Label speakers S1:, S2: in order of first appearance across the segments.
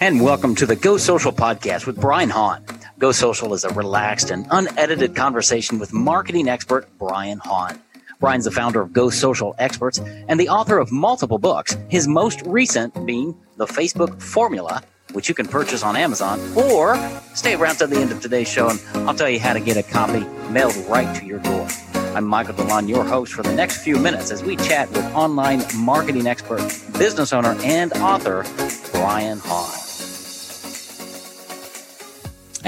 S1: And welcome to the Go Social podcast with Brian Hahn. Go Social is a relaxed and unedited conversation with marketing expert Brian Hahn. Brian's the founder of Go Social Experts and the author of multiple books, his most recent being The Facebook Formula, which you can purchase on Amazon, or stay around to the end of today's show and I'll tell you how to get a copy mailed right to your door. I'm Michael DeLon, your host for the next few minutes as we chat with online marketing expert, business owner, and author Brian Hahn.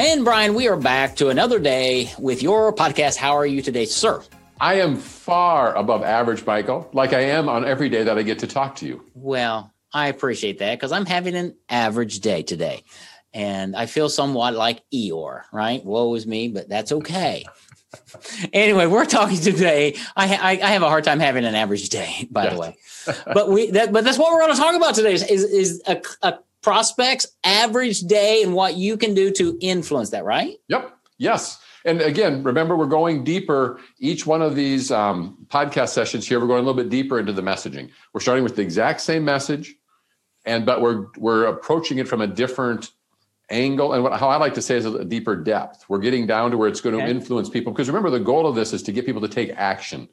S1: And Brian, we are back to another day with your podcast. How are you today, sir?
S2: I am far above average, Michael, like I am on every day that I get to talk to you.
S1: Well, I appreciate that because I'm having an average day today. And I feel somewhat like Eeyore, right? Woe is me, but that's okay. anyway, we're talking today. I, I, I, have a hard time having an average day, by yes. the way. But we that but that's what we're going to talk about today is is, is a, a prospects average day and what you can do to influence that, right?
S2: Yep. Yes. And again, remember, we're going deeper. Each one of these um, podcast sessions here, we're going a little bit deeper into the messaging. We're starting with the exact same message, and but we're we're approaching it from a different angle. And what, how I like to say is a deeper depth. We're getting down to where it's going to influence people. Because remember, the goal of this is to get people to take action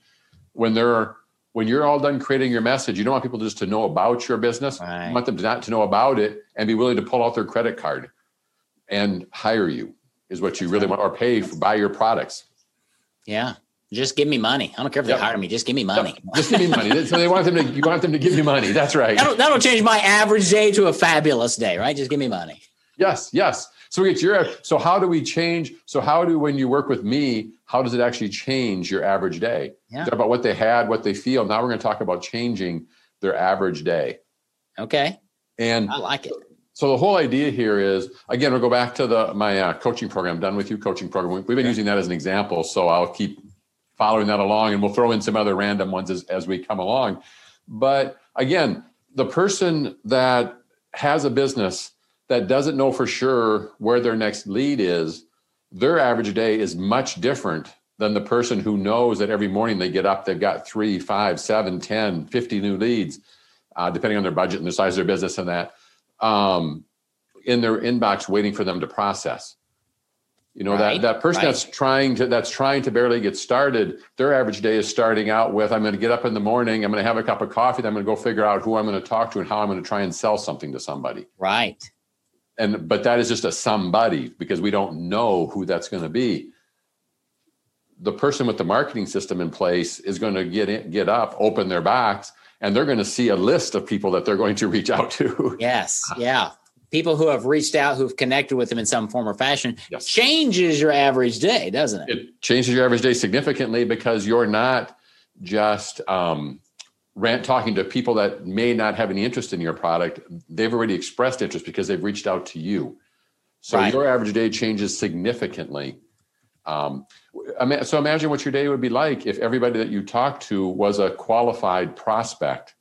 S2: when they're when you're all done creating your message, you don't want people just to know about your business. Right. You want them to not to know about it and be willing to pull out their credit card and hire you is what you really want or pay for buy your products.
S1: Yeah. Just give me money. I don't care if yep. they hire me. Just give me money.
S2: Yep. Just give me money. so they want them to you want them to give you money. That's right.
S1: That'll, that'll change my average day to a fabulous day, right? Just give me money.
S2: Yes, yes. So we get your so how do we change? So how do when you work with me, how does it actually change your average day? Yeah. About what they had, what they feel. Now we're going to talk about changing their average day.
S1: Okay.
S2: And
S1: I like it.
S2: So the whole idea here is again, we'll go back to the my uh, coaching program, done with you coaching program. We've been using that as an example, so I'll keep following that along, and we'll throw in some other random ones as, as we come along. But again, the person that has a business that doesn't know for sure where their next lead is, their average day is much different than the person who knows that every morning they get up, they've got three, five, seven, 10, 50 new leads, uh, depending on their budget and the size of their business and that, um, in their inbox waiting for them to process. You know, right, that, that person right. that's trying to that's trying to barely get started, their average day is starting out with I'm going to get up in the morning, I'm going to have a cup of coffee, then I'm going to go figure out who I'm going to talk to and how I'm going to try and sell something to somebody.
S1: Right.
S2: And but that is just a somebody because we don't know who that's going to be the person with the marketing system in place is going to get in, get up, open their box, and they're going to see a list of people that they're going to reach out to.
S1: Yes, yeah. People who have reached out, who've connected with them in some form or fashion, yes. changes your average day, doesn't it?
S2: It changes your average day significantly because you're not just um, rant talking to people that may not have any interest in your product. They've already expressed interest because they've reached out to you. So right. your average day changes significantly um, so imagine what your day would be like if everybody that you talk to was a qualified prospect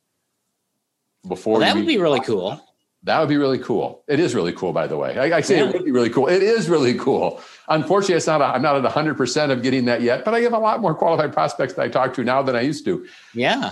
S2: before.
S1: Well, that would be really cool.
S2: That would be really cool. It is really cool, by the way. I, I say yeah. it would be really cool. It is really cool. Unfortunately, it's not. i am not at 100 percent of getting that yet, but I have a lot more qualified prospects that I talk to now than I used to.
S1: Yeah. Uh,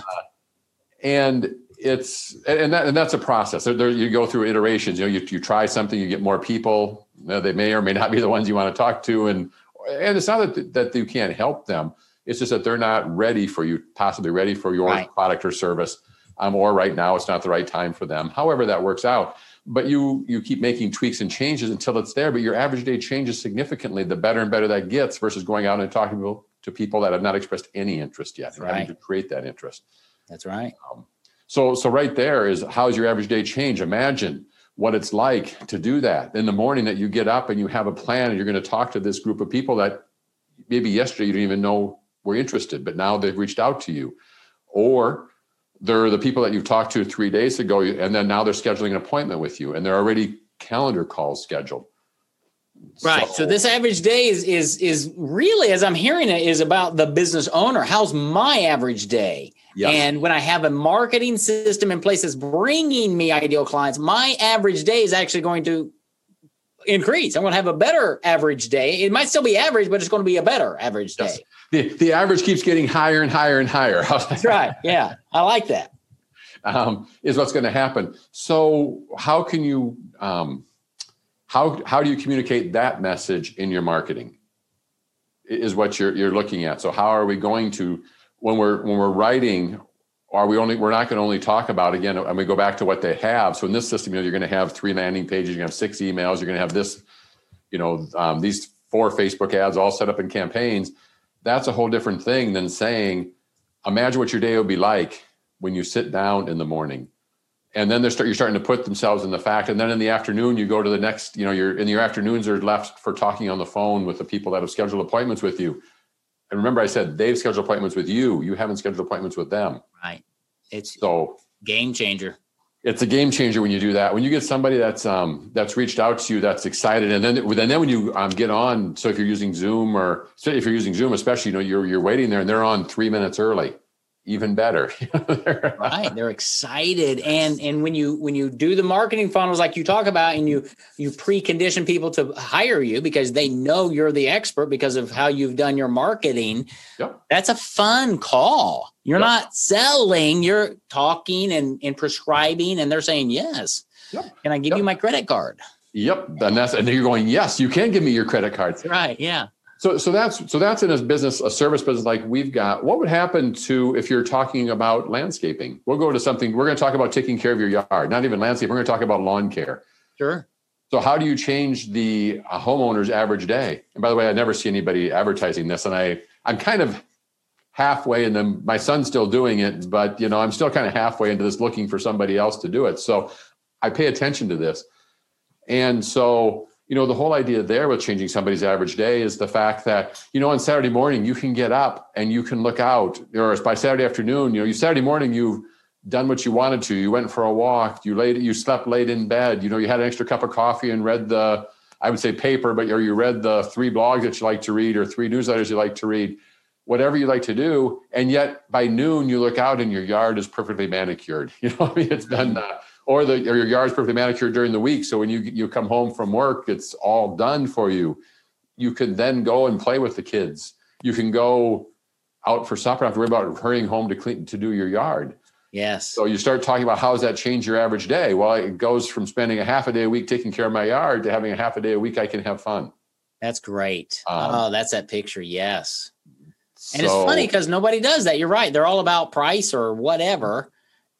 S2: and it's and that and that's a process. There, there, you go through iterations. You know, you, you try something, you get more people. You know, they may or may not be the ones you want to talk to, and and it's not that, that you can't help them. It's just that they're not ready for you, possibly ready for your right. product or service. Um, or right now it's not the right time for them. However, that works out. But you you keep making tweaks and changes until it's there. But your average day changes significantly. The better and better that gets versus going out and talking to, to people that have not expressed any interest yet and right. having to create that interest.
S1: That's right. Um,
S2: so so right there is how's your average day change? Imagine what it's like to do that in the morning that you get up and you have a plan and you're going to talk to this group of people that maybe yesterday you didn't even know were interested, but now they've reached out to you. Or they're the people that you've talked to three days ago, and then now they're scheduling an appointment with you, and they're already calendar calls scheduled.
S1: Right. So, so, this average day is is is really, as I'm hearing it, is about the business owner. How's my average day? Yes. And when I have a marketing system in place that's bringing me ideal clients, my average day is actually going to increase. I'm going to have a better average day. It might still be average, but it's going to be a better average day.
S2: Yes. The, the average keeps getting higher and higher and higher.
S1: That's right. Yeah. I like that.
S2: Um, is what's going to happen. So, how can you um, how how do you communicate that message in your marketing? Is what you're you're looking at. So how are we going to when we're when we're writing? Are we only we're not going to only talk about again? And we go back to what they have. So in this system, you know, you're going to have three landing pages. You're going to have six emails. You're going to have this, you know, um, these four Facebook ads all set up in campaigns. That's a whole different thing than saying, imagine what your day will be like when you sit down in the morning and then they're start, you're starting to put themselves in the fact. And then in the afternoon you go to the next you know your in your afternoons are left for talking on the phone with the people that have scheduled appointments with you. And remember i said they've scheduled appointments with you. You haven't scheduled appointments with them.
S1: Right. It's
S2: so
S1: game changer.
S2: It's a game changer when you do that. When you get somebody that's um that's reached out to you that's excited and then and then when you um, get on so if you're using zoom or if you're using zoom especially you know you're you're waiting there and they're on three minutes early even better
S1: right they're excited and and when you when you do the marketing funnels like you talk about and you you precondition people to hire you because they know you're the expert because of how you've done your marketing
S2: yep.
S1: that's a fun call you're yep. not selling you're talking and and prescribing and they're saying yes yep. can i give you my credit card
S2: Yep, and that's and you're going. Yes, you can give me your credit card.
S1: Right. Yeah.
S2: So, so that's so that's in a business, a service business like we've got. What would happen to if you're talking about landscaping? We'll go to something. We're going to talk about taking care of your yard, not even landscape. We're going to talk about lawn care.
S1: Sure.
S2: So, how do you change the uh, homeowner's average day? And by the way, I never see anybody advertising this, and I I'm kind of halfway in them. My son's still doing it, but you know I'm still kind of halfway into this, looking for somebody else to do it. So, I pay attention to this, and so you know the whole idea there with changing somebody's average day is the fact that you know on saturday morning you can get up and you can look out. Or by saturday afternoon you know you saturday morning you've done what you wanted to. You went for a walk. You laid you slept late in bed. You know you had an extra cup of coffee and read the i would say paper but or you read the three blogs that you like to read or three newsletters you like to read. Whatever you like to do. And yet by noon you look out and your yard is perfectly manicured. You know i mean? It's been uh, or the or your yard's perfectly manicured during the week. So when you you come home from work, it's all done for you. You can then go and play with the kids. You can go out for supper. Have to worry about hurrying home to clean to do your yard.
S1: Yes.
S2: So you start talking about how does that change your average day? Well, it goes from spending a half a day a week taking care of my yard to having a half a day a week I can have fun.
S1: That's great. Um, oh, that's that picture. Yes. And so, it's funny because nobody does that. You're right. They're all about price or whatever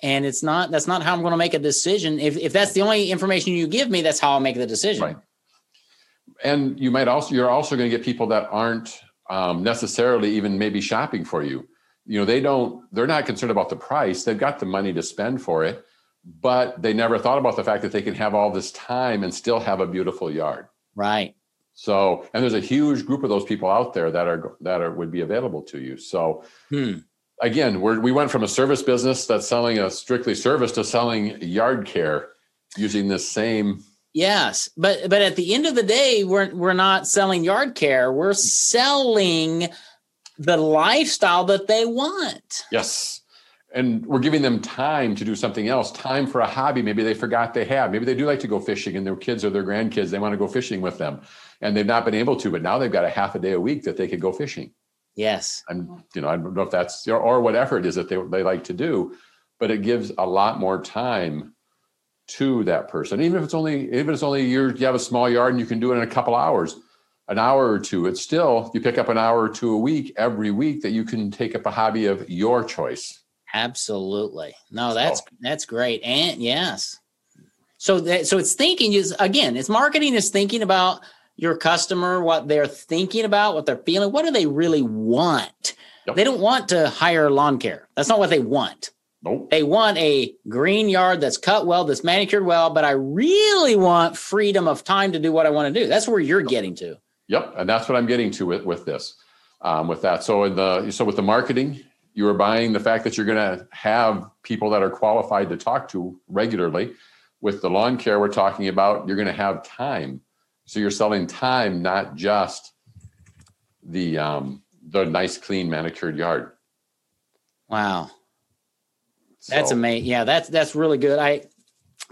S1: and it's not that's not how i'm going to make a decision. If, if that's the only information you give me that's how i'll make the decision.
S2: Right. And you might also you're also going to get people that aren't um, necessarily even maybe shopping for you. You know they don't they're not concerned about the price. They've got the money to spend for it but they never thought about the fact that they can have all this time and still have a beautiful yard.
S1: Right.
S2: So and there's a huge group of those people out there that are that are would be available to you. So
S1: hmm
S2: again, we we went from a service business that's selling a strictly service to selling yard care using this same.
S1: Yes, but but at the end of the day, we're we're not selling yard care. We're selling the lifestyle that they want.
S2: Yes. And we're giving them time to do something else, time for a hobby. Maybe they forgot they have. Maybe they do like to go fishing and their kids or their grandkids, they want to go fishing with them. And they've not been able to, but now they've got a half a day a week that they could go fishing.
S1: Yes.
S2: I'm, you know, I don't know if that's or, or whatever it is that they, they like to do, but it gives a lot more time to that person. Even if it's only, even if it's only you you have a small yard and you can do it in a couple hours, an hour or two, it's still, you pick up an hour or two a week, every week that you can take up a hobby of your choice.
S1: Absolutely. No, that's, so. that's great. And yes. So that, so it's thinking is again, it's marketing is thinking about your customer what they're thinking about, what they're feeling. What do they really want? Yep. They don't want to hire lawn care. That's not what they want.
S2: Nope.
S1: They want a green yard that's cut well, that's manicured well, but I really want freedom of time to do what I want to do. That's where you're yep. getting to.
S2: Yep, and that's what I'm getting to with with this, um, with that. So in the so with the marketing, you are buying the fact that you're going to have people that are qualified to talk to regularly. With the lawn care, we're talking about you're going to have time so you're selling time, not just the um, the nice, clean, manicured yard.
S1: Wow, so. that's amazing. Yeah, that's that's really good. I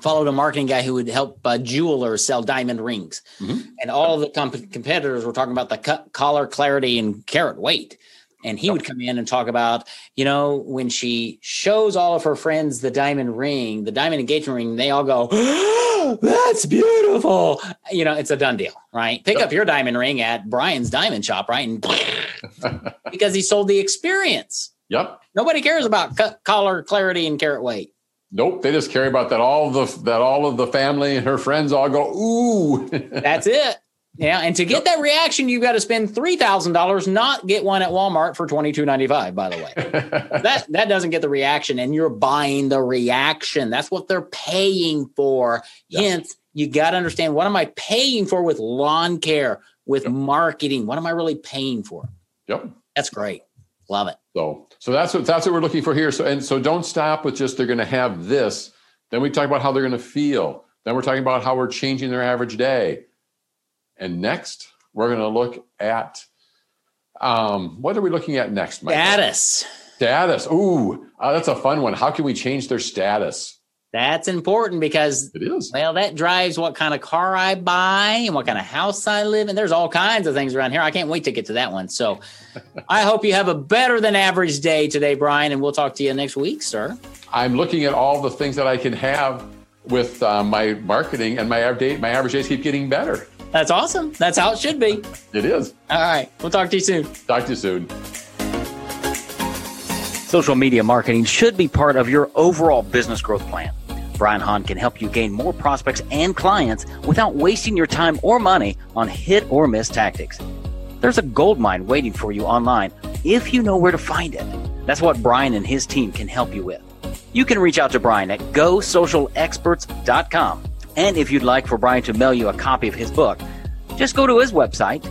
S1: followed a marketing guy who would help uh, jewelers sell diamond rings, mm-hmm. and all the comp- competitors were talking about the cut, color, clarity, and carat weight. And he would come in and talk about, you know, when she shows all of her friends the diamond ring, the diamond engagement ring, they all go, that's beautiful. You know, it's a done deal, right? Pick up your diamond ring at Brian's Diamond Shop, right? And because he sold the experience.
S2: Yep.
S1: Nobody cares about color, clarity, and carat weight.
S2: Nope, they just care about that. All the that all of the family and her friends all go ooh.
S1: That's it. Yeah, and to get that reaction, you've got to spend three thousand dollars, not get one at Walmart for twenty two ninety five. By the way, that that doesn't get the reaction, and you're buying the reaction. That's what they're paying for. Hence, you got to understand what am I paying for with lawn care, with yep. marketing? What am I really paying for?
S2: Yep,
S1: that's great. Love it.
S2: So, so that's what that's what we're looking for here. So, and so don't stop with just they're going to have this. Then we talk about how they're going to feel. Then we're talking about how we're changing their average day and next, we're going to look at um, what are we looking at next?
S1: Michael? Status.
S2: Status. Ooh, uh, that's a fun one. How can we change their status?
S1: That's important because
S2: it is.
S1: Well, that drives what kind of car I buy and what kind of house I live in. There's all kinds of things around here. I can't wait to get to that one. So I hope you have a better than average day today, Brian, and we'll talk to you next week, sir.
S2: I'm looking at all the things that I can have with uh, my marketing, and my average my average days keep getting better.
S1: That's awesome. That's how it should be.
S2: It is.
S1: All right. We'll talk to you soon.
S2: Talk to you soon.
S1: Social media marketing should be part of your overall business growth plan. Brian Hahn can help you gain more prospects and clients without wasting your time or money on hit or miss tactics. There's a gold mine waiting for you online if you know where to find it. That's what Brian and his team can help you with. You can reach out to Brian at gosocialexperts.com and if you'd like for Brian to mail you a copy of his book, just go to his website,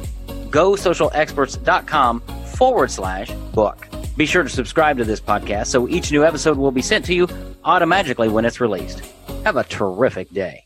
S1: gosocialexperts.com forward slash book. Be sure to subscribe to this podcast so each new episode will be sent to you automatically when it's released. Have a terrific day.